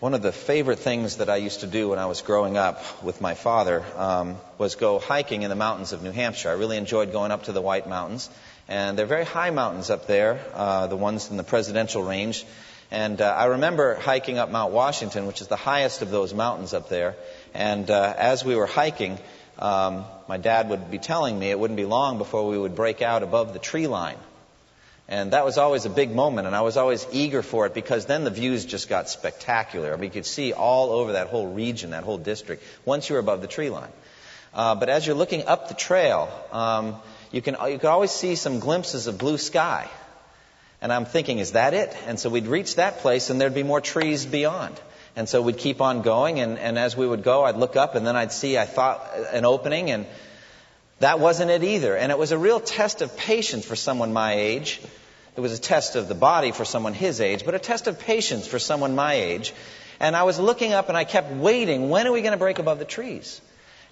One of the favorite things that I used to do when I was growing up with my father um, was go hiking in the mountains of New Hampshire. I really enjoyed going up to the White Mountains, and they're very high mountains up there, uh, the ones in the presidential range. And uh, I remember hiking up Mount Washington, which is the highest of those mountains up there. And uh, as we were hiking, um, my dad would be telling me it wouldn't be long before we would break out above the tree line. And that was always a big moment, and I was always eager for it because then the views just got spectacular. I mean, you could see all over that whole region, that whole district, once you were above the tree line. Uh, but as you're looking up the trail, um, you can you can always see some glimpses of blue sky. And I'm thinking, is that it? And so we'd reach that place, and there'd be more trees beyond. And so we'd keep on going, and, and as we would go, I'd look up, and then I'd see, I thought, an opening, and that wasn't it either. And it was a real test of patience for someone my age. It was a test of the body for someone his age, but a test of patience for someone my age. And I was looking up and I kept waiting. When are we going to break above the trees?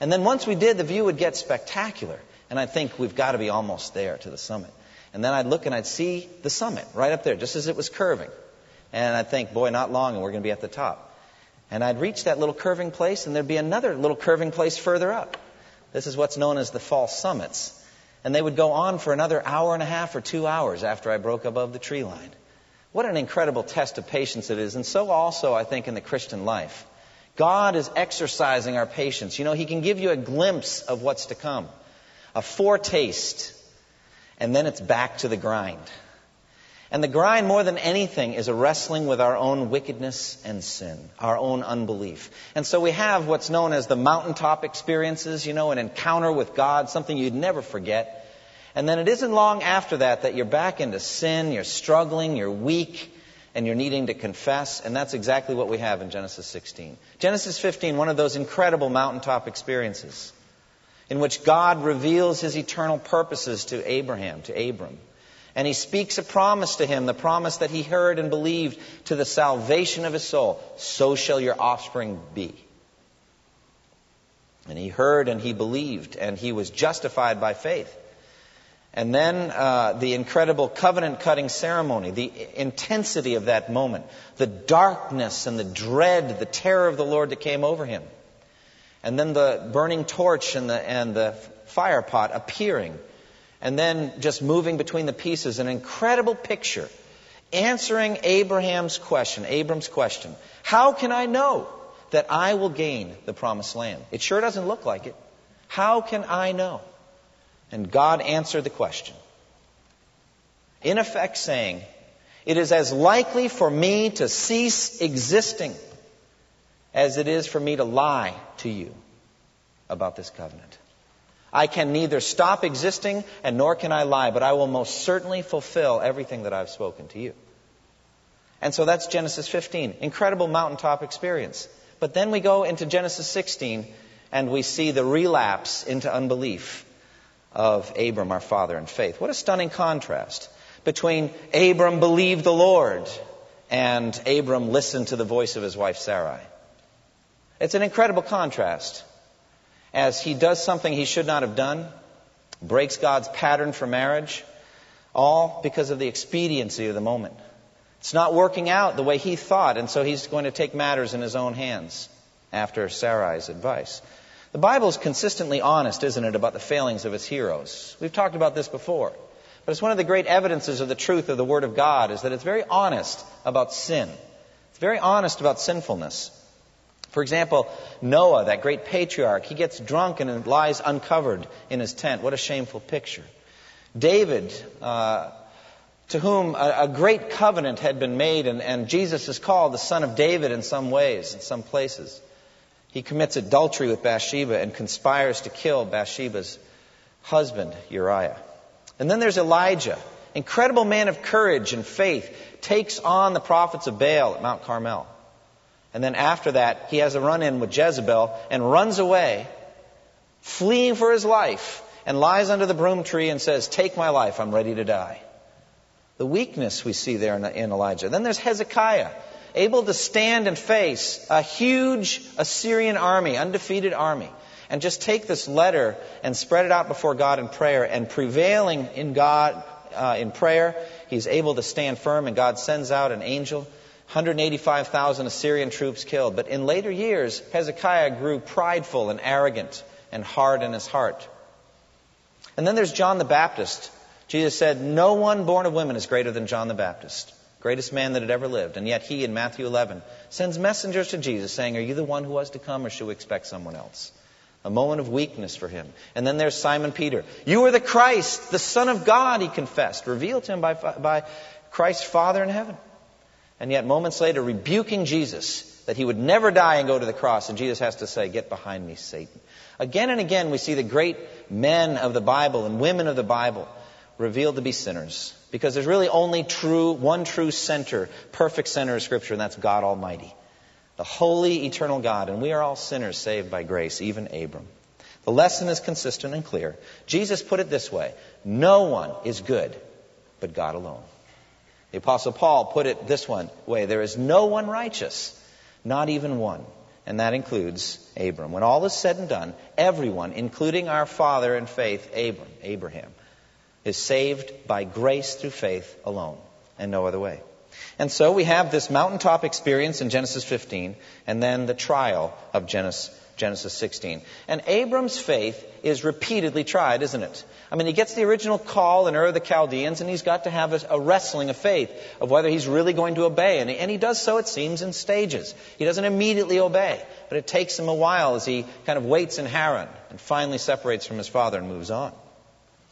And then once we did, the view would get spectacular. And I'd think we've got to be almost there to the summit. And then I'd look and I'd see the summit right up there, just as it was curving. And I'd think, boy, not long and we're going to be at the top. And I'd reach that little curving place and there'd be another little curving place further up. This is what's known as the false summits. And they would go on for another hour and a half or two hours after I broke above the tree line. What an incredible test of patience it is. And so also, I think, in the Christian life. God is exercising our patience. You know, He can give you a glimpse of what's to come, a foretaste, and then it's back to the grind. And the grind, more than anything, is a wrestling with our own wickedness and sin, our own unbelief. And so we have what's known as the mountaintop experiences, you know, an encounter with God, something you'd never forget. And then it isn't long after that that you're back into sin, you're struggling, you're weak, and you're needing to confess. And that's exactly what we have in Genesis 16. Genesis 15, one of those incredible mountaintop experiences in which God reveals his eternal purposes to Abraham, to Abram. And he speaks a promise to him, the promise that he heard and believed to the salvation of his soul. So shall your offspring be. And he heard and he believed, and he was justified by faith. And then uh, the incredible covenant cutting ceremony, the intensity of that moment, the darkness and the dread, the terror of the Lord that came over him. And then the burning torch and the, and the fire pot appearing and then just moving between the pieces, an incredible picture answering Abraham's question, Abram's question. How can I know that I will gain the promised land? It sure doesn't look like it. How can I know? And God answered the question. In effect, saying, It is as likely for me to cease existing as it is for me to lie to you about this covenant. I can neither stop existing and nor can I lie, but I will most certainly fulfill everything that I've spoken to you. And so that's Genesis 15. Incredible mountaintop experience. But then we go into Genesis 16 and we see the relapse into unbelief of Abram, our father in faith. What a stunning contrast between Abram believed the Lord and Abram listened to the voice of his wife Sarai. It's an incredible contrast as he does something he should not have done, breaks God's pattern for marriage, all because of the expediency of the moment. It's not working out the way he thought, and so he's going to take matters in his own hands after Sarai's advice. The Bible is consistently honest, isn't it, about the failings of its heroes? We've talked about this before. But it's one of the great evidences of the truth of the Word of God is that it's very honest about sin. It's very honest about sinfulness. For example, Noah, that great patriarch, he gets drunk and lies uncovered in his tent. What a shameful picture. David, uh, to whom a, a, great covenant had been made, and, and Jesus is called the son of David in some ways, in some places. He commits adultery with Bathsheba and conspires to kill Bathsheba's husband, Uriah. And then there's Elijah, incredible man of courage and faith, takes on the prophets of Baal at Mount Carmel. And then after that, he has a run in with Jezebel and runs away fleeing for his life, and lies under the broom tree and says, Take my life, I'm ready to die. The weakness we see there in Elijah. Then there's Hezekiah, able to stand and face a huge Assyrian army, undefeated army, and just take this letter and spread it out before God in prayer, and prevailing in God uh, in prayer, he's able to stand firm, and God sends out an angel 185,000 Assyrian troops killed. But in later years, Hezekiah grew prideful and arrogant and hard in his heart. And then there's John the Baptist. Jesus said, No one born of women is greater than John the Baptist, greatest man that had ever lived. And yet he, in Matthew 11, sends messengers to Jesus saying, Are you the one who was to come, or should we expect someone else? A moment of weakness for him. And then there's Simon Peter. You are the Christ, the Son of God, he confessed, revealed to him by, by Christ's Father in heaven. And yet, moments later, rebuking Jesus that he would never die and go to the cross. And Jesus has to say, Get behind me, Satan. Again and again, we see the great men of the Bible and women of the Bible revealed to be sinners. Because there's really only true, one true center, perfect center of Scripture, and that's God Almighty. The holy, eternal God. And we are all sinners saved by grace, even Abram. The lesson is consistent and clear. Jesus put it this way No one is good but God alone. The Apostle Paul put it this one way there is no one righteous, not even one. And that includes Abram. When all is said and done, everyone, including our father in faith, Abram, Abraham, is saved by grace through faith alone and no other way. And so we have this mountaintop experience in Genesis 15 and then the trial of Genesis Genesis 16. And Abram's faith is repeatedly tried, isn't it? I mean, he gets the original call in Ur of the Chaldeans, and he's got to have a, a wrestling of faith of whether he's really going to obey. And and he does so, it seems, in stages. He doesn't immediately obey, but it takes him a while as he kind of waits in Haran and finally separates from his father and moves on.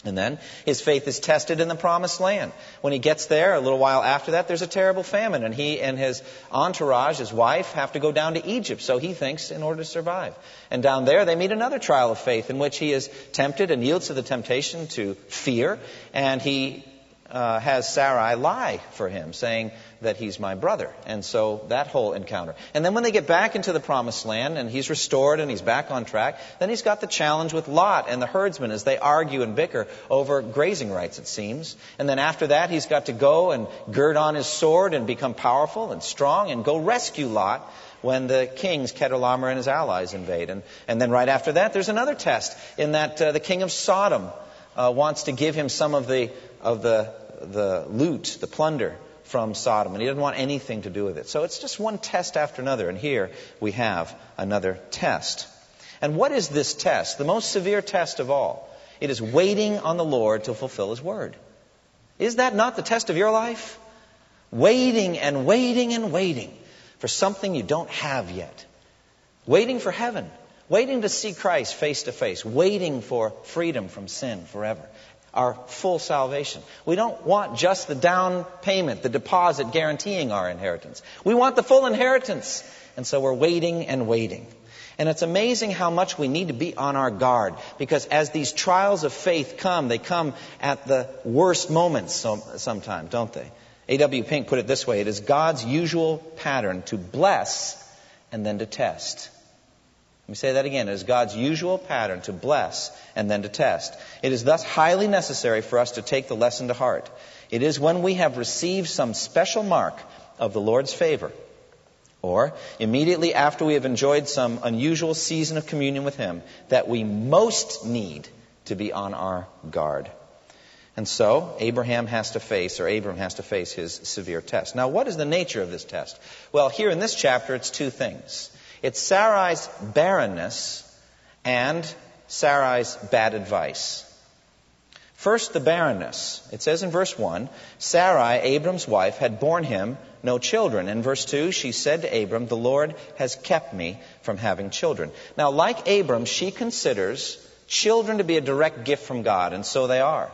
And then his faith is tested in the promised land. When he gets there, a little while after that, there's a terrible famine, and he and his entourage, his wife, have to go down to Egypt, so he thinks, in order to survive. And down there, they meet another trial of faith in which he is tempted and yields to the temptation to fear, and he uh, has Sarai lie for him, saying that he's my brother. And so that whole encounter. And then when they get back into the promised land and he's restored and he's back on track, then he's got the challenge with Lot and the herdsmen as they argue and bicker over grazing rights, it seems. And then after that, he's got to go and gird on his sword and become powerful and strong and go rescue Lot when the kings, Chedorlaomer and his allies, invade. And, and then right after that, there's another test in that uh, the king of Sodom uh, wants to give him some of the, of the, the loot, the plunder from Sodom, and he doesn't want anything to do with it. So it's just one test after another, and here we have another test. And what is this test? The most severe test of all. It is waiting on the Lord to fulfill His word. Is that not the test of your life? Waiting and waiting and waiting for something you don't have yet. Waiting for heaven. Waiting to see Christ face to face. Waiting for freedom from sin forever our full salvation. We don't want just the down payment, the deposit guaranteeing our inheritance. We want the full inheritance. And so we're waiting and waiting. And it's amazing how much we need to be on our guard because as these trials of faith come, they come at the worst moments sometimes, don't they? A.W. Pink put it this way it is God's usual pattern to bless and then to test. Let me say that again. It is God's usual pattern to bless and then to test. It is thus highly necessary for us to take the lesson to heart. It is when we have received some special mark of the Lord's favor, or immediately after we have enjoyed some unusual season of communion with Him, that we most need to be on our guard. And so, Abraham has to face, or Abram has to face his severe test. Now, what is the nature of this test? Well, here in this chapter, it's two things. It's Sarai's barrenness and Sarai's bad advice. First, the barrenness. It says in verse 1 Sarai, Abram's wife, had borne him no children. In verse 2, she said to Abram, The Lord has kept me from having children. Now, like Abram, she considers children to be a direct gift from God, and so they are.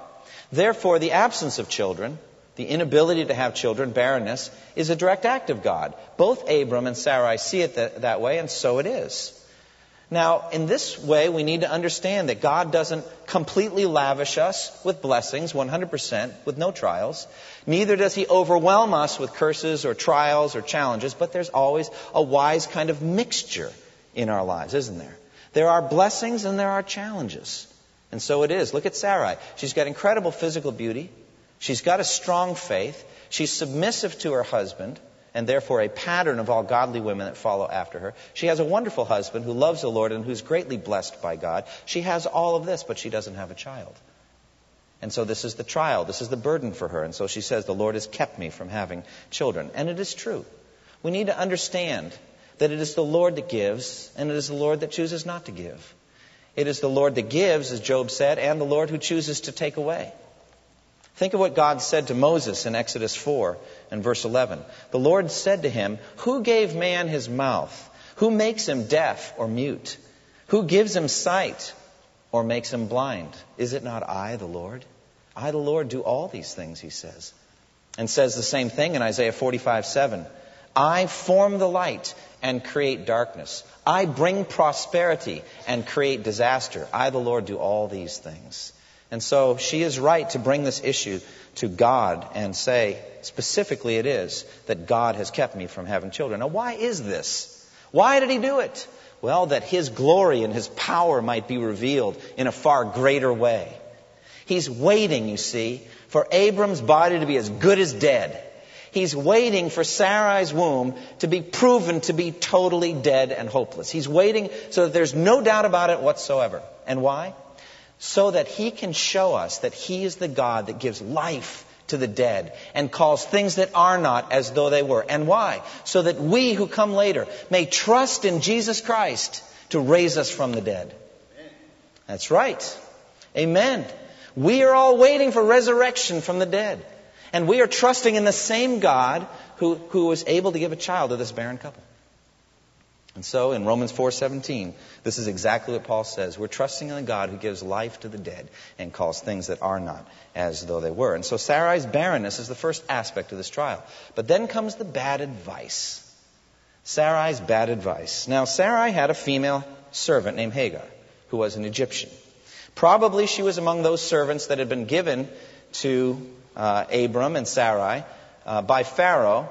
Therefore, the absence of children the inability to have children, barrenness, is a direct act of God. Both Abram and Sarai see it that, that way, and so it is. Now, in this way, we need to understand that God doesn't completely lavish us with blessings, 100%, with no trials. Neither does He overwhelm us with curses or trials or challenges, but there's always a wise kind of mixture in our lives, isn't there? There are blessings and there are challenges. And so it is. Look at Sarai. She's got incredible physical beauty. She's got a strong faith. She's submissive to her husband and therefore a pattern of all godly women that follow after her. She has a wonderful husband who loves the Lord and who's greatly blessed by God. She has all of this, but she doesn't have a child. And so this is the trial. This is the burden for her. And so she says, The Lord has kept me from having children. And it is true. We need to understand that it is the Lord that gives, and it is the Lord that chooses not to give. It is the Lord that gives, as Job said, and the Lord who chooses to take away. Think of what God said to Moses in Exodus 4 and verse 11. The Lord said to him, Who gave man his mouth? Who makes him deaf or mute? Who gives him sight or makes him blind? Is it not I, the Lord? I, the Lord, do all these things, he says. And says the same thing in Isaiah 45 7. I form the light and create darkness. I bring prosperity and create disaster. I, the Lord, do all these things. And so she is right to bring this issue to God and say, specifically, it is that God has kept me from having children. Now, why is this? Why did he do it? Well, that his glory and his power might be revealed in a far greater way. He's waiting, you see, for Abram's body to be as good as dead. He's waiting for Sarai's womb to be proven to be totally dead and hopeless. He's waiting so that there's no doubt about it whatsoever. And why? So that he can show us that he is the God that gives life to the dead and calls things that are not as though they were. And why? So that we who come later may trust in Jesus Christ to raise us from the dead. That's right. Amen. We are all waiting for resurrection from the dead. And we are trusting in the same God who, who was able to give a child to this barren couple. And so in Romans 4:17, this is exactly what Paul says. We're trusting in the God who gives life to the dead and calls things that are not as though they were. And so Sarai's barrenness is the first aspect of this trial. But then comes the bad advice. Sarai's bad advice. Now Sarai had a female servant named Hagar, who was an Egyptian. Probably she was among those servants that had been given to uh, Abram and Sarai uh, by Pharaoh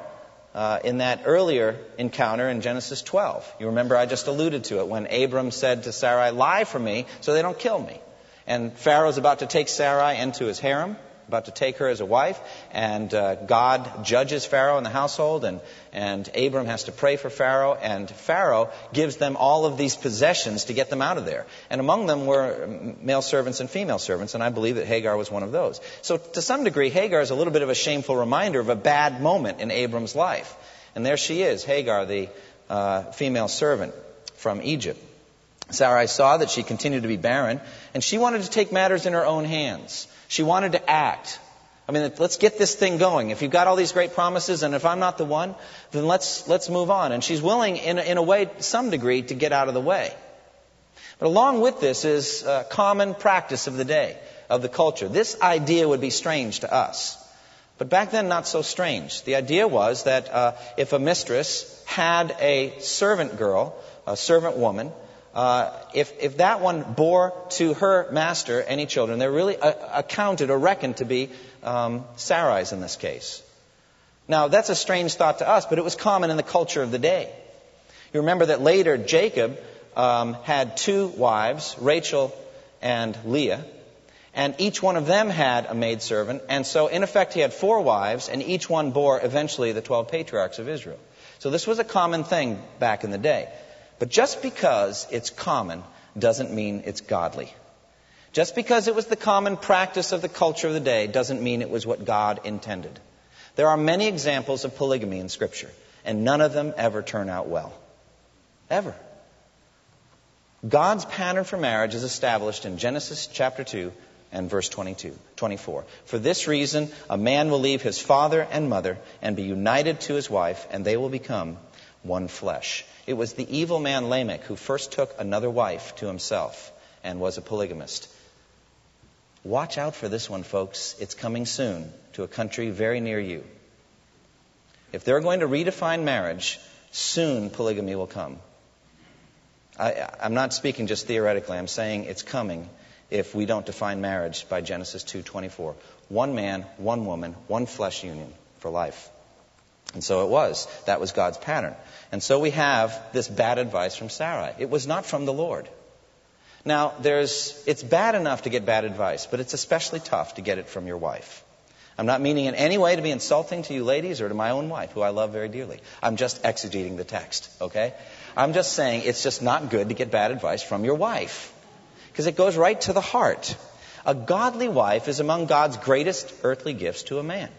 uh, in that earlier encounter in Genesis 12. You remember I just alluded to it when Abram said to Sarai, Lie for me so they don't kill me. And Pharaoh's about to take Sarai into his harem, about to take her as a wife, and uh, God judges Pharaoh in the household, and, and Abram has to pray for Pharaoh, and Pharaoh gives them all of these possessions to get them out of there. And among them were male servants and female servants, and I believe that Hagar was one of those. So to some degree, Hagar is a little bit of a shameful reminder of a bad moment in Abram's life. And there she is, Hagar, the uh, female servant from Egypt. Sarai saw that she continued to be barren, and she wanted to take matters in her own hands. She wanted to act. I mean, let's get this thing going. If you've got all these great promises, and if I'm not the one, then let's let's move on. And she's willing, in in a way, some degree, to get out of the way. But along with this is a common practice of the day, of the culture. This idea would be strange to us. But back then, not so strange. The idea was that uh, if a mistress had a servant girl, a servant woman, uh, if, if that one bore to her master any children, they're really uh, accounted or reckoned to be um, Sarai's in this case. Now, that's a strange thought to us, but it was common in the culture of the day. You remember that later Jacob um, had two wives, Rachel and Leah, and each one of them had a maidservant, and so in effect he had four wives, and each one bore eventually the 12 patriarchs of Israel. So this was a common thing back in the day. But just because it's common doesn't mean it's godly. Just because it was the common practice of the culture of the day doesn't mean it was what God intended. There are many examples of polygamy in Scripture, and none of them ever turn out well. Ever. God's pattern for marriage is established in Genesis chapter 2 and verse 22, 24. For this reason, a man will leave his father and mother and be united to his wife, and they will become one flesh. It was the evil man Lamech who first took another wife to himself and was a polygamist. Watch out for this one, folks. It's coming soon to a country very near you. If they're going to redefine marriage, soon polygamy will come. I, am not speaking just theoretically. I'm saying it's coming if we don't define marriage by Genesis 2:24. One man, one woman, one flesh union for life. And so it was. That was God's pattern. And so we have this bad advice from Sarai. It was not from the Lord. Now, there's, it's bad enough to get bad advice, but it's especially tough to get it from your wife. I'm not meaning in any way to be insulting to you ladies or to my own wife, who I love very dearly. I'm just exegeting the text, okay? I'm just saying it's just not good to get bad advice from your wife because it goes right to the heart. A godly wife is among God's greatest earthly gifts to a man.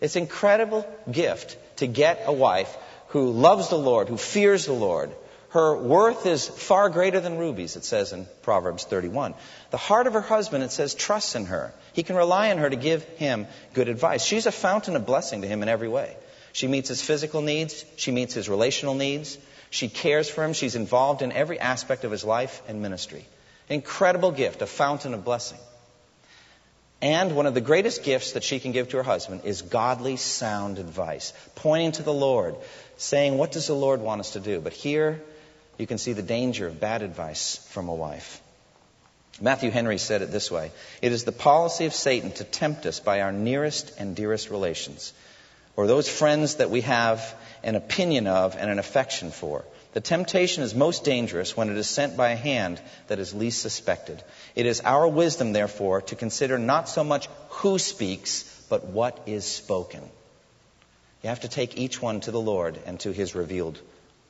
It's an incredible gift to get a wife who loves the Lord, who fears the Lord. Her worth is far greater than rubies, it says in Proverbs 31. The heart of her husband, it says, trusts in her. He can rely on her to give him good advice. She's a fountain of blessing to him in every way. She meets his physical needs, she meets his relational needs, she cares for him, she's involved in every aspect of his life and ministry. Incredible gift, a fountain of blessing. And one of the greatest gifts that she can give to her husband is godly, sound advice, pointing to the Lord, saying, What does the Lord want us to do? But here you can see the danger of bad advice from a wife. Matthew Henry said it this way It is the policy of Satan to tempt us by our nearest and dearest relations, or those friends that we have an opinion of and an affection for. The temptation is most dangerous when it is sent by a hand that is least suspected. It is our wisdom, therefore, to consider not so much who speaks, but what is spoken. You have to take each one to the Lord and to his revealed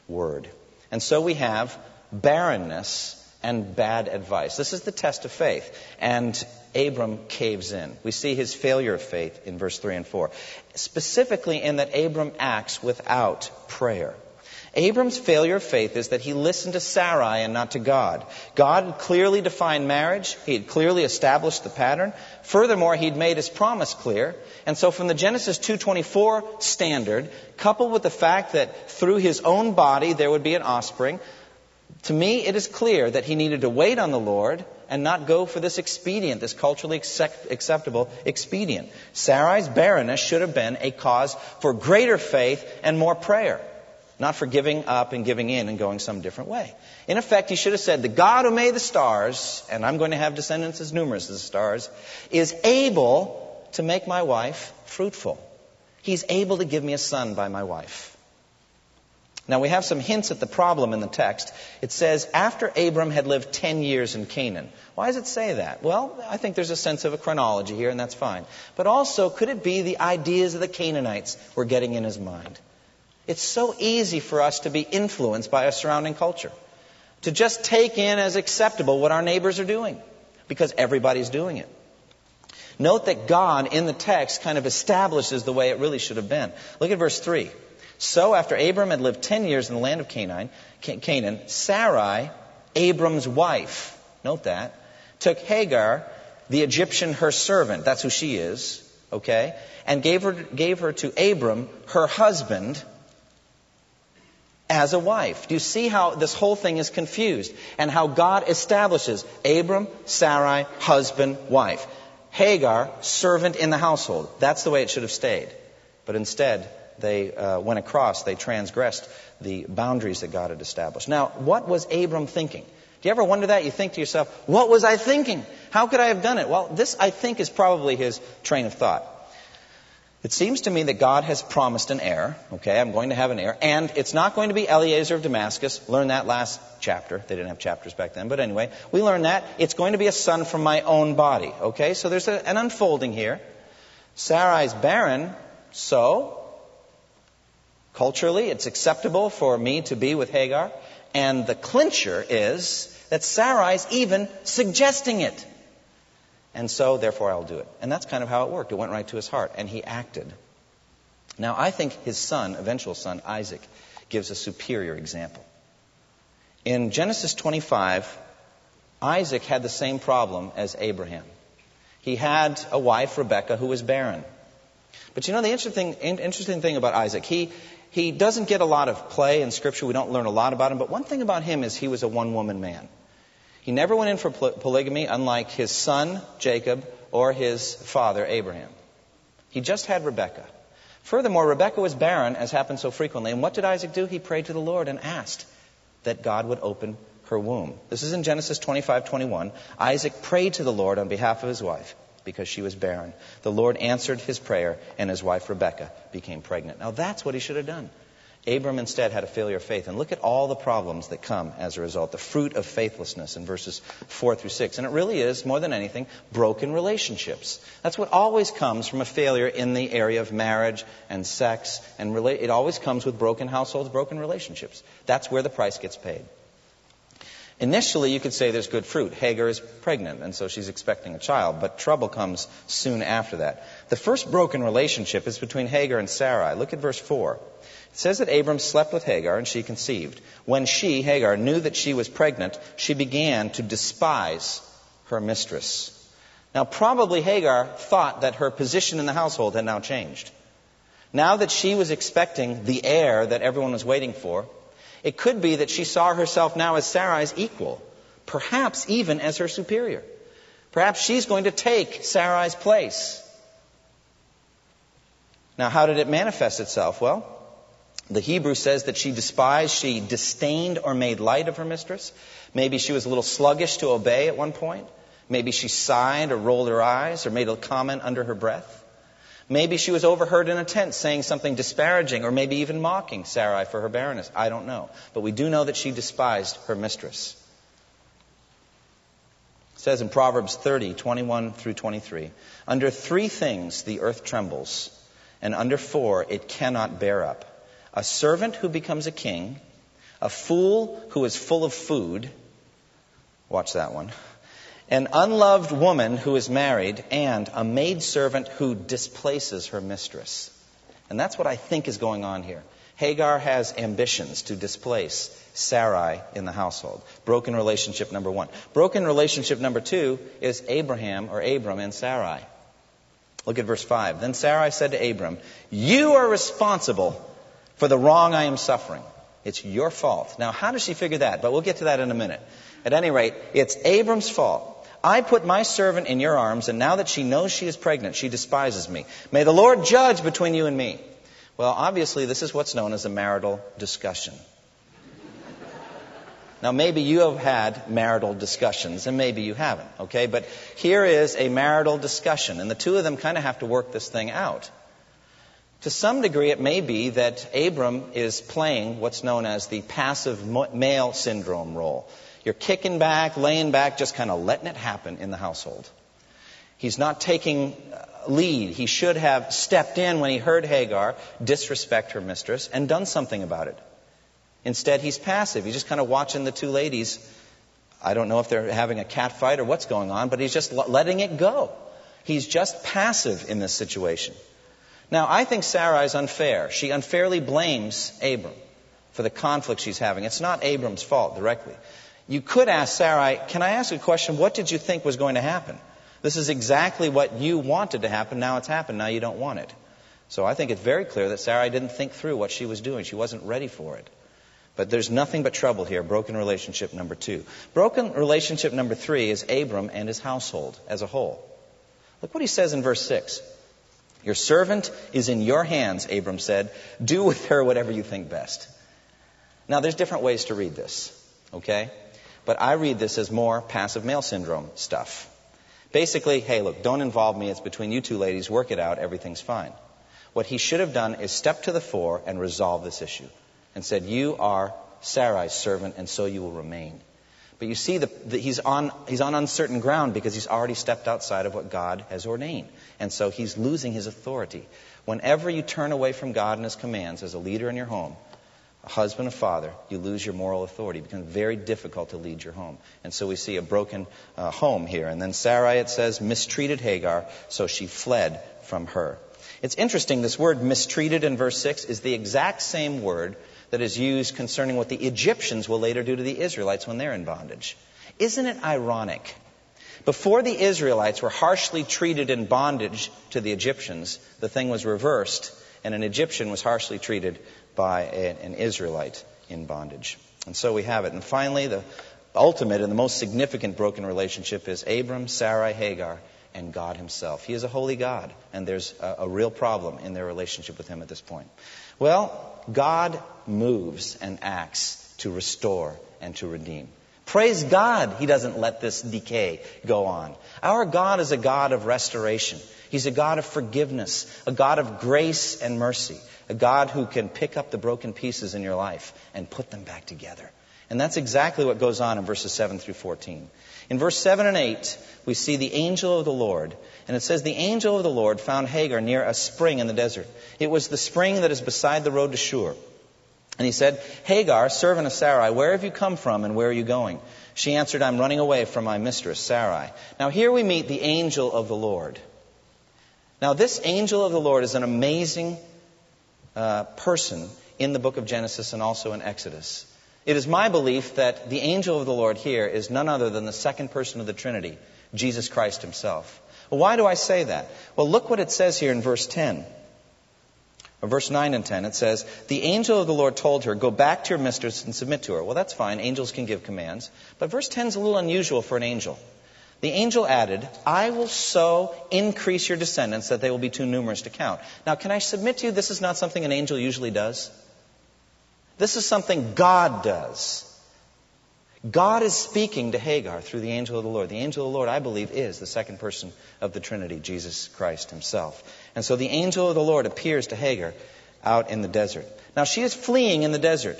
word. And so we have barrenness and bad advice. This is the test of faith. And Abram caves in. We see his failure of faith in verse 3 and 4. Specifically, in that Abram acts without prayer. Abram's failure of faith is that he listened to Sarai and not to God. God had clearly defined marriage. He had clearly established the pattern. Furthermore, he'd made his promise clear. And so from the Genesis 2.24 standard, coupled with the fact that through his own body there would be an offspring, to me it is clear that he needed to wait on the Lord and not go for this expedient, this culturally accept, acceptable expedient. Sarai's barrenness should have been a cause for greater faith and more prayer not for giving up and giving in and going some different way. In effect, he should have said, The God who made the stars, and I'm going to have descendants as numerous as the stars, is able to make my wife fruitful. He's able to give me a son by my wife. Now, we have some hints at the problem in the text. It says, after Abram had lived 10 years in Canaan. Why does it say that? Well, I think there's a sense of a chronology here, and that's fine. But also, could it be the ideas of the Canaanites were getting in his mind? It's so easy for us to be influenced by our surrounding culture, to just take in as acceptable what our neighbors are doing, because everybody's doing it. Note that God in the text kind of establishes the way it really should have been. Look at verse 3. So after Abram had lived 10 years in the land of Canaan, Canaan, Sarai, Abram's wife, note that, took Hagar, the Egyptian, her servant, that's who she is, okay, and gave her, gave her to Abram, her husband, as a wife. Do you see how this whole thing is confused? And how God establishes Abram, Sarai, husband, wife. Hagar, servant in the household. That's the way it should have stayed. But instead, they uh, went across, they transgressed the boundaries that God had established. Now, what was Abram thinking? Do you ever wonder that? You think to yourself, what was I thinking? How could I have done it? Well, this, I think, is probably his train of thought. It seems to me that God has promised an heir. Okay, I'm going to have an heir. And it's not going to be Eliezer of Damascus. Learned that last chapter. They didn't have chapters back then. But anyway, we learned that. It's going to be a son from my own body. Okay, so there's a, an unfolding here. Sarai's barren, so culturally it's acceptable for me to be with Hagar. And the clincher is that Sarai's even suggesting it. And so, therefore, I'll do it. And that's kind of how it worked. It went right to his heart, and he acted. Now, I think his son, eventual son, Isaac, gives a superior example. In Genesis 25, Isaac had the same problem as Abraham. He had a wife, Rebekah, who was barren. But you know the interesting, interesting thing about Isaac, he, he doesn't get a lot of play in Scripture. We don't learn a lot about him. But one thing about him is he was a one woman man. He never went in for polygamy, unlike his son, Jacob, or his father, Abraham. He just had Rebekah. Furthermore, Rebekah was barren, as happened so frequently. And what did Isaac do? He prayed to the Lord and asked that God would open her womb. This is in Genesis 25:21. Isaac prayed to the Lord on behalf of his wife because she was barren. The Lord answered his prayer, and his wife Rebekah became pregnant. Now that's what he should have done. Abram instead had a failure of faith. And look at all the problems that come as a result. The fruit of faithlessness in verses 4 through 6. And it really is, more than anything, broken relationships. That's what always comes from a failure in the area of marriage and sex. And rela- it always comes with broken households, broken relationships. That's where the price gets paid. Initially, you could say there's good fruit. Hagar is pregnant, and so she's expecting a child, but trouble comes soon after that. The first broken relationship is between Hagar and Sarai. Look at verse 4. It says that Abram slept with Hagar and she conceived. When she, Hagar, knew that she was pregnant, she began to despise her mistress. Now, probably Hagar thought that her position in the household had now changed. Now that she was expecting the heir that everyone was waiting for, it could be that she saw herself now as Sarai's equal, perhaps even as her superior. Perhaps she's going to take Sarai's place. Now, how did it manifest itself? Well, the Hebrew says that she despised, she disdained or made light of her mistress. Maybe she was a little sluggish to obey at one point. Maybe she sighed or rolled her eyes or made a comment under her breath. Maybe she was overheard in a tent saying something disparaging or maybe even mocking Sarai for her barrenness. I don't know. But we do know that she despised her mistress. It says in Proverbs 30, 21 through 23, Under three things the earth trembles, and under four it cannot bear up. A servant who becomes a king, a fool who is full of food, watch that one, an unloved woman who is married, and a maidservant who displaces her mistress. And that's what I think is going on here. Hagar has ambitions to displace Sarai in the household. Broken relationship number one. Broken relationship number two is Abraham or Abram and Sarai. Look at verse 5. Then Sarai said to Abram, You are responsible for the wrong I am suffering. It's your fault. Now, how does she figure that? But we'll get to that in a minute. At any rate, it's Abram's fault. I put my servant in your arms, and now that she knows she is pregnant, she despises me. May the Lord judge between you and me. Well, obviously, this is what's known as a marital discussion. Now, maybe you have had marital discussions, and maybe you haven't, okay? But here is a marital discussion, and the two of them kind of have to work this thing out. To some degree, it may be that Abram is playing what's known as the passive male syndrome role. You're kicking back, laying back, just kind of letting it happen in the household. He's not taking uh, lead. He should have stepped in when he heard Hagar disrespect her mistress and done something about it. Instead, he's passive. He's just kind of watching the two ladies. I don't know if they're having a cat fight or what's going on, but he's just letting it go. He's just passive in this situation. Now, I think Sarai is unfair. She unfairly blames Abram for the conflict she's having. It's not Abram's fault directly. You could ask Sarai, Can I ask a question? What did you think was going to happen? This is exactly what you wanted to happen. Now it's happened. Now you don't want it. So I think it's very clear that Sarai didn't think through what she was doing. She wasn't ready for it. But there's nothing but trouble here. Broken relationship number two. Broken relationship number three is Abram and his household as a whole. Look what he says in verse 6. Your servant is in your hands, Abram said. Do with her whatever you think best. Now, there's different ways to read this, okay? But I read this as more passive male syndrome stuff. Basically, hey, look, don't involve me. It's between you two ladies. Work it out. Everything's fine. What he should have done is step to the fore and resolve this issue and said, You are Sarai's servant, and so you will remain. But you see, the, he's, on, he's on uncertain ground because he's already stepped outside of what God has ordained. And so he's losing his authority. Whenever you turn away from God and his commands as a leader in your home, a husband, a father, you lose your moral authority. It becomes very difficult to lead your home. And so we see a broken uh, home here. And then Sarai, it says, mistreated Hagar, so she fled from her. It's interesting, this word mistreated in verse 6 is the exact same word that is used concerning what the Egyptians will later do to the Israelites when they're in bondage. Isn't it ironic? Before the Israelites were harshly treated in bondage to the Egyptians, the thing was reversed, and an Egyptian was harshly treated by an Israelite in bondage. And so we have it. And finally, the ultimate and the most significant broken relationship is Abram, Sarai, Hagar, and God Himself. He is a holy God, and there's a, a real problem in their relationship with Him at this point. Well, God moves and acts to restore and to redeem. Praise God, He doesn't let this decay go on. Our God is a God of restoration. He's a God of forgiveness, a God of grace and mercy, a God who can pick up the broken pieces in your life and put them back together. And that's exactly what goes on in verses 7 through 14. In verse 7 and 8, we see the angel of the Lord. And it says, The angel of the Lord found Hagar near a spring in the desert. It was the spring that is beside the road to Shur. And he said, Hagar, servant of Sarai, where have you come from and where are you going? She answered, I'm running away from my mistress, Sarai. Now here we meet the angel of the Lord. Now this angel of the Lord is an amazing uh, person in the book of Genesis and also in Exodus. It is my belief that the angel of the Lord here is none other than the second person of the Trinity, Jesus Christ himself. Well, why do I say that? Well, look what it says here in verse 10. Or verse 9 and 10. It says, The angel of the Lord told her, Go back to your mistress and submit to her. Well, that's fine. Angels can give commands. But verse 10 is a little unusual for an angel. The angel added, I will so increase your descendants that they will be too numerous to count. Now, can I submit to you this is not something an angel usually does? This is something God does. God is speaking to Hagar through the angel of the Lord. The angel of the Lord, I believe, is the second person of the Trinity, Jesus Christ himself. And so the angel of the Lord appears to Hagar out in the desert. Now she is fleeing in the desert.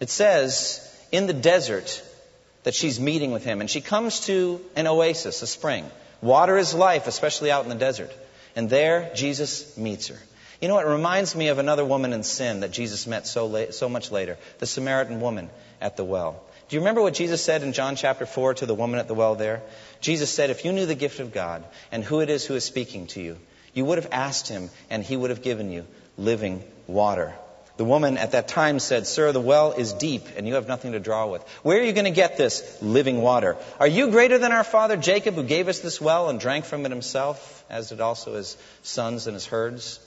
It says in the desert that she's meeting with him, and she comes to an oasis, a spring. Water is life, especially out in the desert. And there Jesus meets her. You know, it reminds me of another woman in sin that Jesus met so, late, so much later, the Samaritan woman at the well. Do you remember what Jesus said in John chapter 4 to the woman at the well there? Jesus said, If you knew the gift of God and who it is who is speaking to you, you would have asked him and he would have given you living water. The woman at that time said, Sir, the well is deep and you have nothing to draw with. Where are you going to get this living water? Are you greater than our father Jacob who gave us this well and drank from it himself, as did also his sons and his herds?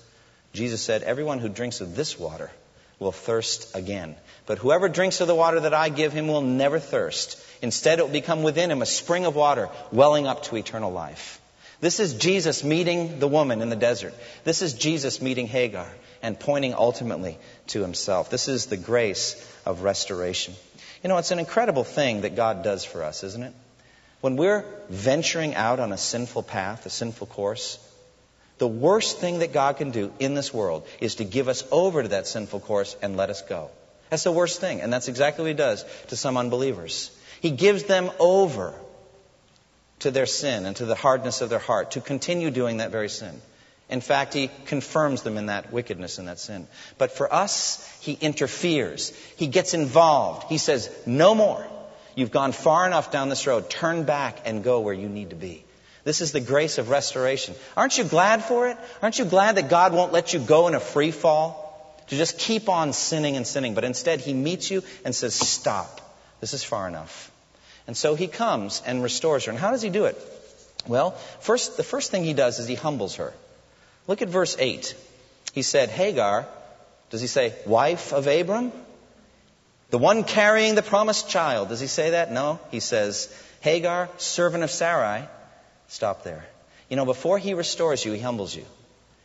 Jesus said, Everyone who drinks of this water will thirst again. But whoever drinks of the water that I give him will never thirst. Instead, it will become within him a spring of water welling up to eternal life. This is Jesus meeting the woman in the desert. This is Jesus meeting Hagar and pointing ultimately to himself. This is the grace of restoration. You know, it's an incredible thing that God does for us, isn't it? When we're venturing out on a sinful path, a sinful course, the worst thing that God can do in this world is to give us over to that sinful course and let us go. That's the worst thing. And that's exactly what He does to some unbelievers. He gives them over to their sin and to the hardness of their heart to continue doing that very sin. In fact, He confirms them in that wickedness and that sin. But for us, He interferes. He gets involved. He says, No more. You've gone far enough down this road. Turn back and go where you need to be. This is the grace of restoration. Aren't you glad for it? Aren't you glad that God won't let you go in a free fall? To just keep on sinning and sinning, but instead He meets you and says, Stop. This is far enough. And so He comes and restores her. And how does He do it? Well, first, the first thing He does is He humbles her. Look at verse 8. He said, Hagar, does He say, wife of Abram? The one carrying the promised child. Does He say that? No. He says, Hagar, servant of Sarai. Stop there. You know, before He restores you, He humbles you.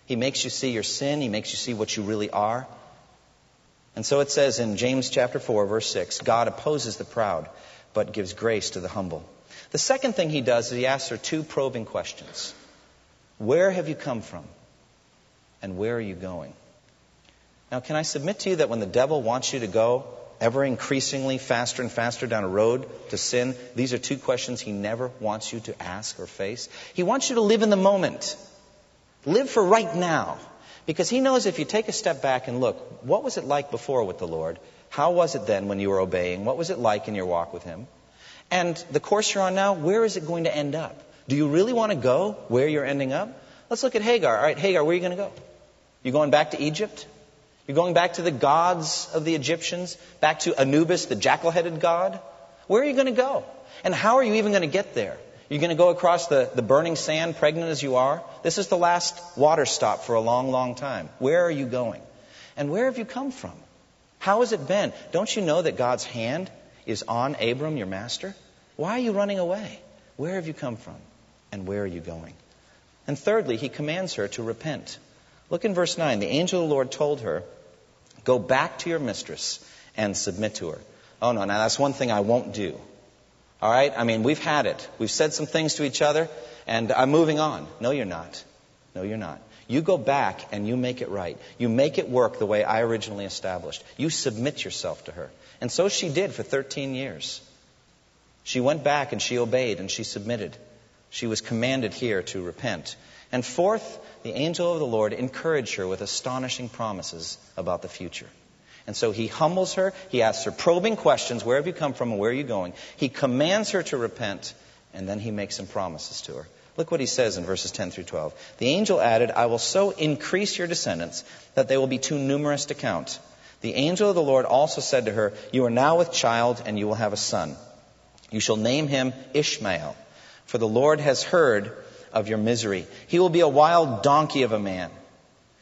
He makes you see your sin. He makes you see what you really are. And so it says in James chapter 4, verse 6 God opposes the proud, but gives grace to the humble. The second thing he does is he asks her two probing questions Where have you come from? And where are you going? Now, can I submit to you that when the devil wants you to go ever increasingly faster and faster down a road to sin, these are two questions he never wants you to ask or face. He wants you to live in the moment. Live for right now. Because he knows if you take a step back and look, what was it like before with the Lord? How was it then when you were obeying? What was it like in your walk with him? And the course you're on now, where is it going to end up? Do you really want to go where you're ending up? Let's look at Hagar. All right, Hagar, where are you going to go? You going back to Egypt? You're going back to the gods of the Egyptians? Back to Anubis, the jackal headed god? Where are you going to go? And how are you even going to get there? You're going to go across the, the burning sand, pregnant as you are? This is the last water stop for a long, long time. Where are you going? And where have you come from? How has it been? Don't you know that God's hand is on Abram, your master? Why are you running away? Where have you come from? And where are you going? And thirdly, he commands her to repent. Look in verse 9. The angel of the Lord told her, Go back to your mistress and submit to her. Oh, no, now that's one thing I won't do. All right? I mean, we've had it. We've said some things to each other, and I'm moving on. No, you're not. No, you're not. You go back and you make it right. You make it work the way I originally established. You submit yourself to her. And so she did for 13 years. She went back and she obeyed and she submitted. She was commanded here to repent. And fourth, the angel of the Lord encouraged her with astonishing promises about the future. And so he humbles her. He asks her probing questions Where have you come from and where are you going? He commands her to repent, and then he makes some promises to her. Look what he says in verses 10 through 12. The angel added, I will so increase your descendants that they will be too numerous to count. The angel of the Lord also said to her, You are now with child, and you will have a son. You shall name him Ishmael, for the Lord has heard of your misery. He will be a wild donkey of a man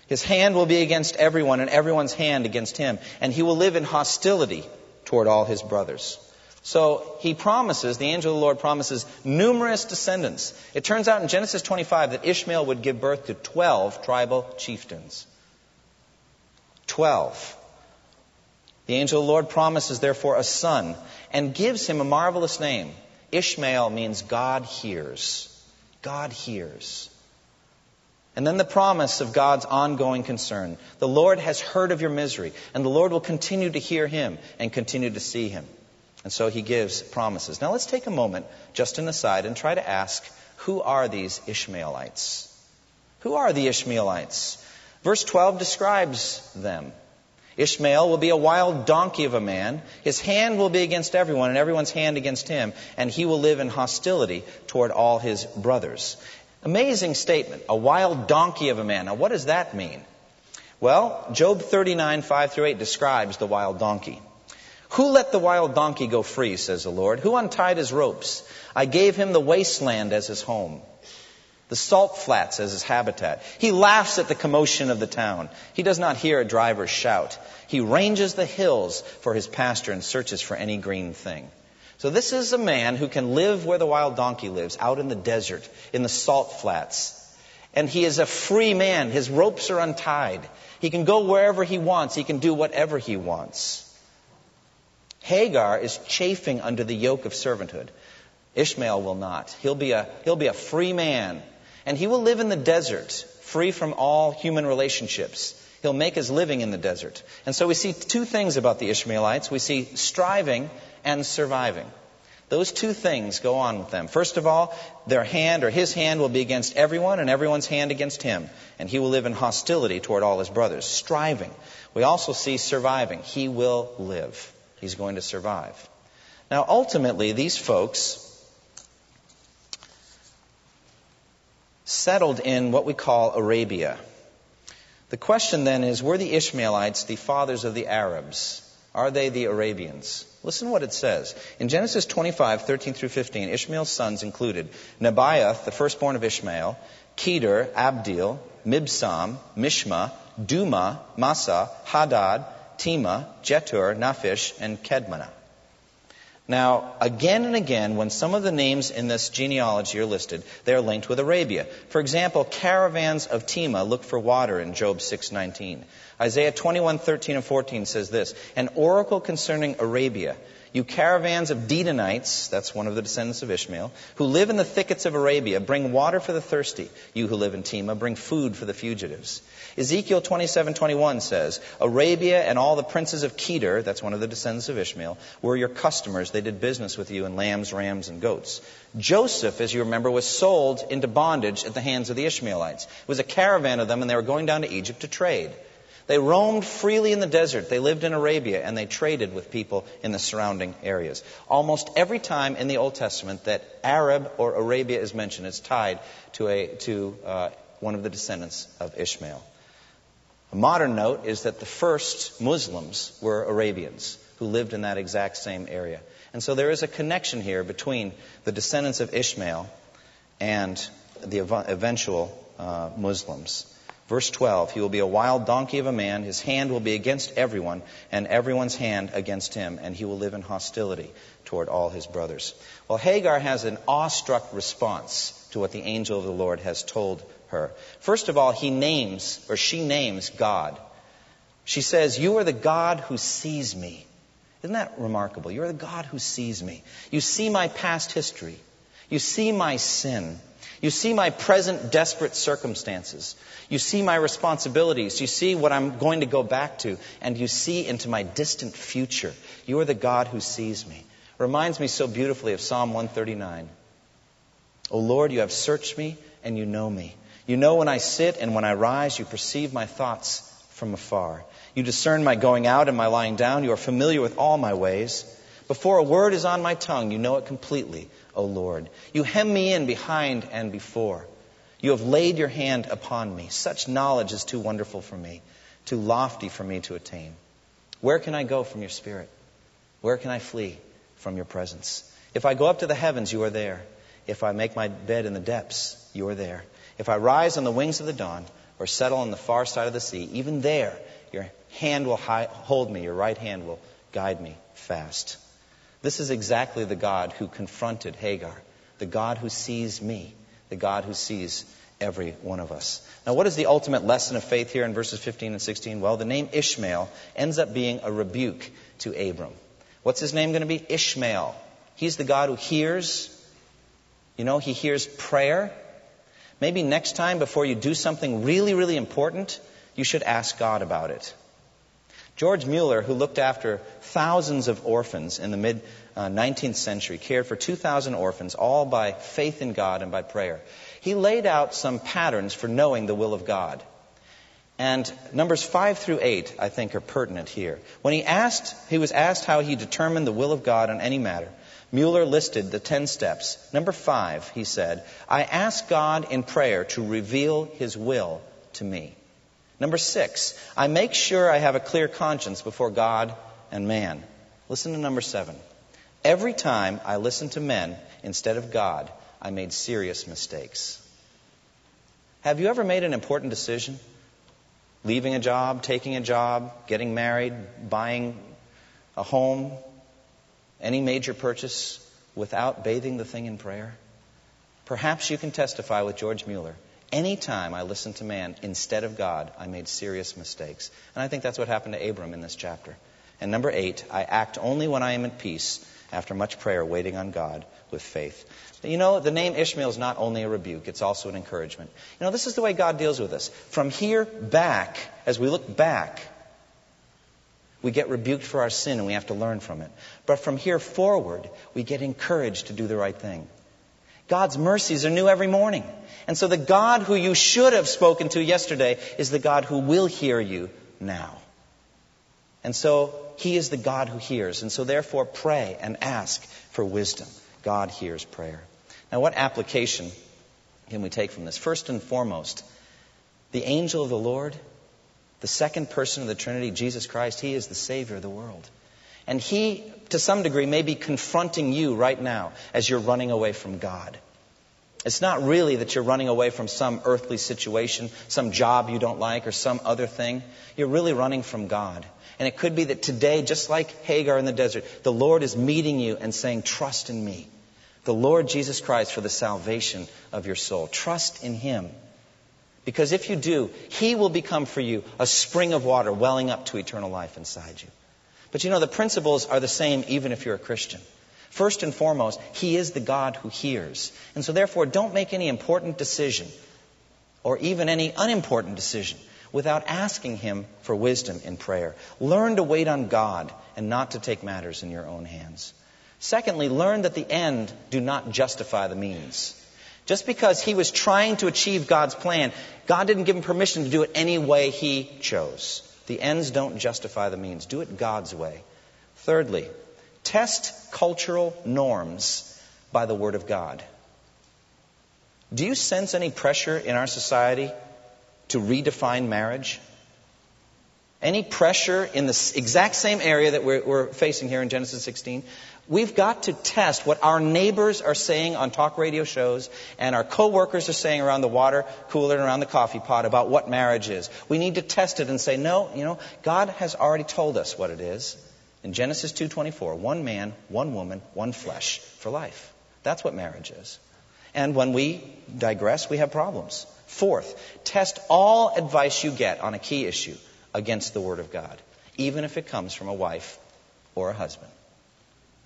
his hand will be against everyone, and everyone's hand against him. And he will live in hostility toward all his brothers. So he promises, the angel of the Lord promises numerous descendants. It turns out in Genesis 25 that Ishmael would give birth to 12 tribal chieftains. 12. The angel of the Lord promises, therefore, a son and gives him a marvelous name. Ishmael means God hears. God hears. And then the promise of God's ongoing concern. The Lord has heard of your misery, and the Lord will continue to hear him and continue to see him. And so he gives promises. Now let's take a moment, just an aside, and try to ask who are these Ishmaelites? Who are the Ishmaelites? Verse 12 describes them. Ishmael will be a wild donkey of a man. His hand will be against everyone, and everyone's hand against him, and he will live in hostility toward all his brothers. Amazing statement. A wild donkey of a man. Now, what does that mean? Well, Job 39, 5 through 8 describes the wild donkey. Who let the wild donkey go free, says the Lord? Who untied his ropes? I gave him the wasteland as his home, the salt flats as his habitat. He laughs at the commotion of the town. He does not hear a driver's shout. He ranges the hills for his pasture and searches for any green thing. So this is a man who can live where the wild donkey lives, out in the desert, in the salt flats. And he is a free man. His ropes are untied. He can go wherever he wants. He can do whatever he wants. Hagar is chafing under the yoke of servanthood. Ishmael will not. He'll be a, he'll be a free man. And he will live in the desert, free from all human relationships. He'll make his living in the desert. And so we see two things about the Ishmaelites. We see striving and surviving. Those two things go on with them. First of all, their hand or his hand will be against everyone and everyone's hand against him. And he will live in hostility toward all his brothers, striving. We also see surviving. He will live. He's going to survive. Now, ultimately, these folks settled in what we call Arabia. The question then is were the Ishmaelites the fathers of the Arabs? Are they the Arabians? Listen what it says. In Genesis 25, 13 through 15, Ishmael's sons included Nebaioth, the firstborn of Ishmael, Kedar, Adbeel, Mibsam, Mishma, Dumah, Massa, Hadad, Tema, Jetur, Naphish, and Kedmanah. Now, again and again, when some of the names in this genealogy are listed, they are linked with Arabia. For example, caravans of Tema look for water in Job 6:19. Isaiah 21:13 and 14 says this: "An oracle concerning Arabia, you caravans of Dedanites, that's one of the descendants of Ishmael, who live in the thickets of Arabia, bring water for the thirsty. You who live in Tema, bring food for the fugitives. Ezekiel 27:21 says, Arabia and all the princes of Kedar, that's one of the descendants of Ishmael, were your customers. They did business with you in lambs, rams, and goats. Joseph, as you remember, was sold into bondage at the hands of the Ishmaelites. It was a caravan of them, and they were going down to Egypt to trade. They roamed freely in the desert. They lived in Arabia and they traded with people in the surrounding areas. Almost every time in the Old Testament that Arab or Arabia is mentioned, it's tied to, a, to uh, one of the descendants of Ishmael. A modern note is that the first Muslims were Arabians who lived in that exact same area. And so there is a connection here between the descendants of Ishmael and the eventual uh, Muslims. Verse 12, he will be a wild donkey of a man. His hand will be against everyone, and everyone's hand against him, and he will live in hostility toward all his brothers. Well, Hagar has an awestruck response to what the angel of the Lord has told her. First of all, he names, or she names God. She says, You are the God who sees me. Isn't that remarkable? You're the God who sees me. You see my past history. You see my sin. You see my present desperate circumstances. You see my responsibilities. You see what I'm going to go back to. And you see into my distant future. You are the God who sees me. Reminds me so beautifully of Psalm 139. O Lord, you have searched me and you know me. You know when I sit and when I rise, you perceive my thoughts from afar. You discern my going out and my lying down. You are familiar with all my ways. Before a word is on my tongue, you know it completely, O Lord. You hem me in behind and before. You have laid your hand upon me. Such knowledge is too wonderful for me, too lofty for me to attain. Where can I go from your spirit? Where can I flee from your presence? If I go up to the heavens, you are there. If I make my bed in the depths, you are there. If I rise on the wings of the dawn or settle on the far side of the sea, even there your hand will hold me, your right hand will guide me fast. This is exactly the God who confronted Hagar, the God who sees me, the God who sees every one of us. Now, what is the ultimate lesson of faith here in verses 15 and 16? Well, the name Ishmael ends up being a rebuke to Abram. What's his name going to be? Ishmael. He's the God who hears. You know, he hears prayer. Maybe next time, before you do something really, really important, you should ask God about it. George Mueller, who looked after thousands of orphans in the mid uh, 19th century, cared for 2,000 orphans, all by faith in God and by prayer. He laid out some patterns for knowing the will of God. And numbers 5 through 8, I think, are pertinent here. When he asked, he was asked how he determined the will of God on any matter. Mueller listed the 10 steps. Number 5, he said, I ask God in prayer to reveal his will to me. Number six, I make sure I have a clear conscience before God and man. Listen to number seven. Every time I listened to men instead of God, I made serious mistakes. Have you ever made an important decision? Leaving a job, taking a job, getting married, buying a home, any major purchase without bathing the thing in prayer? Perhaps you can testify with George Mueller Anytime I listened to man instead of God, I made serious mistakes. And I think that's what happened to Abram in this chapter. And number eight, I act only when I am at peace after much prayer, waiting on God with faith. You know, the name Ishmael is not only a rebuke, it's also an encouragement. You know, this is the way God deals with us. From here back, as we look back, we get rebuked for our sin and we have to learn from it. But from here forward, we get encouraged to do the right thing. God's mercies are new every morning. And so the God who you should have spoken to yesterday is the God who will hear you now. And so he is the God who hears. And so therefore pray and ask for wisdom. God hears prayer. Now what application can we take from this? First and foremost, the angel of the Lord, the second person of the Trinity, Jesus Christ, he is the Savior of the world. And he, to some degree, may be confronting you right now as you're running away from God. It's not really that you're running away from some earthly situation, some job you don't like, or some other thing. You're really running from God. And it could be that today, just like Hagar in the desert, the Lord is meeting you and saying, Trust in me. The Lord Jesus Christ for the salvation of your soul. Trust in Him. Because if you do, He will become for you a spring of water welling up to eternal life inside you. But you know, the principles are the same even if you're a Christian. First and foremost, He is the God who hears. And so therefore, don't make any important decision or even any unimportant decision without asking Him for wisdom in prayer. Learn to wait on God and not to take matters in your own hands. Secondly, learn that the end do not justify the means. Just because he was trying to achieve God's plan, God didn't give him permission to do it any way he chose. The ends don't justify the means. Do it God's way. Thirdly, test cultural norms by the Word of God. Do you sense any pressure in our society to redefine marriage? Any pressure in the exact same area that we're, we're, facing here in Genesis 16? We've got to test what our neighbors are saying on talk radio shows and our coworkers are saying around the water cooler and around the coffee pot about what marriage is. We need to test it and say, no, you know, God has already told us what it is. In Genesis 2:24, one man, one woman, one flesh for life. That's what marriage is. And when we digress, we have problems. Fourth, test all advice you get on a key issue against the Word of God, even if it comes from a wife or a husband.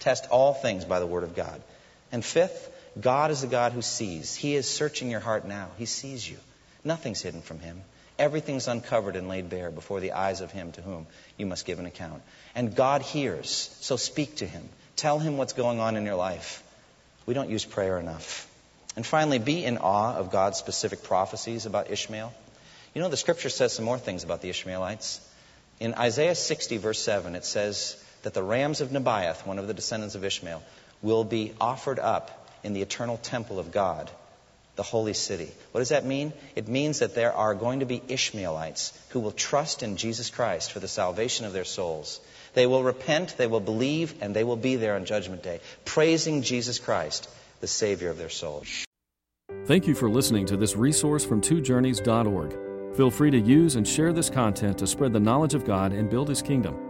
Test all things by the Word of God. And fifth, God is the God who sees. He is searching your heart now. He sees you. Nothing's hidden from Him. Everything's uncovered and laid bare before the eyes of Him to whom you must give an account. And God hears, so speak to Him. Tell Him what's going on in your life. We don't use prayer enough. And finally, be in awe of God's specific prophecies about Ishmael. You know, the scripture says some more things about the Ishmaelites. In Isaiah 60, verse 7, it says that the rams of Nebaioth, one of the descendants of Ishmael, will be offered up in the eternal temple of God, the holy city. What does that mean? It means that there are going to be Ishmaelites who will trust in Jesus Christ for the salvation of their souls. They will repent, they will believe, and they will be there on Judgment Day, praising Jesus Christ, the Savior of their souls. Thank you for listening to this resource from twojourneys.org. Feel free to use and share this content to spread the knowledge of God and build His kingdom.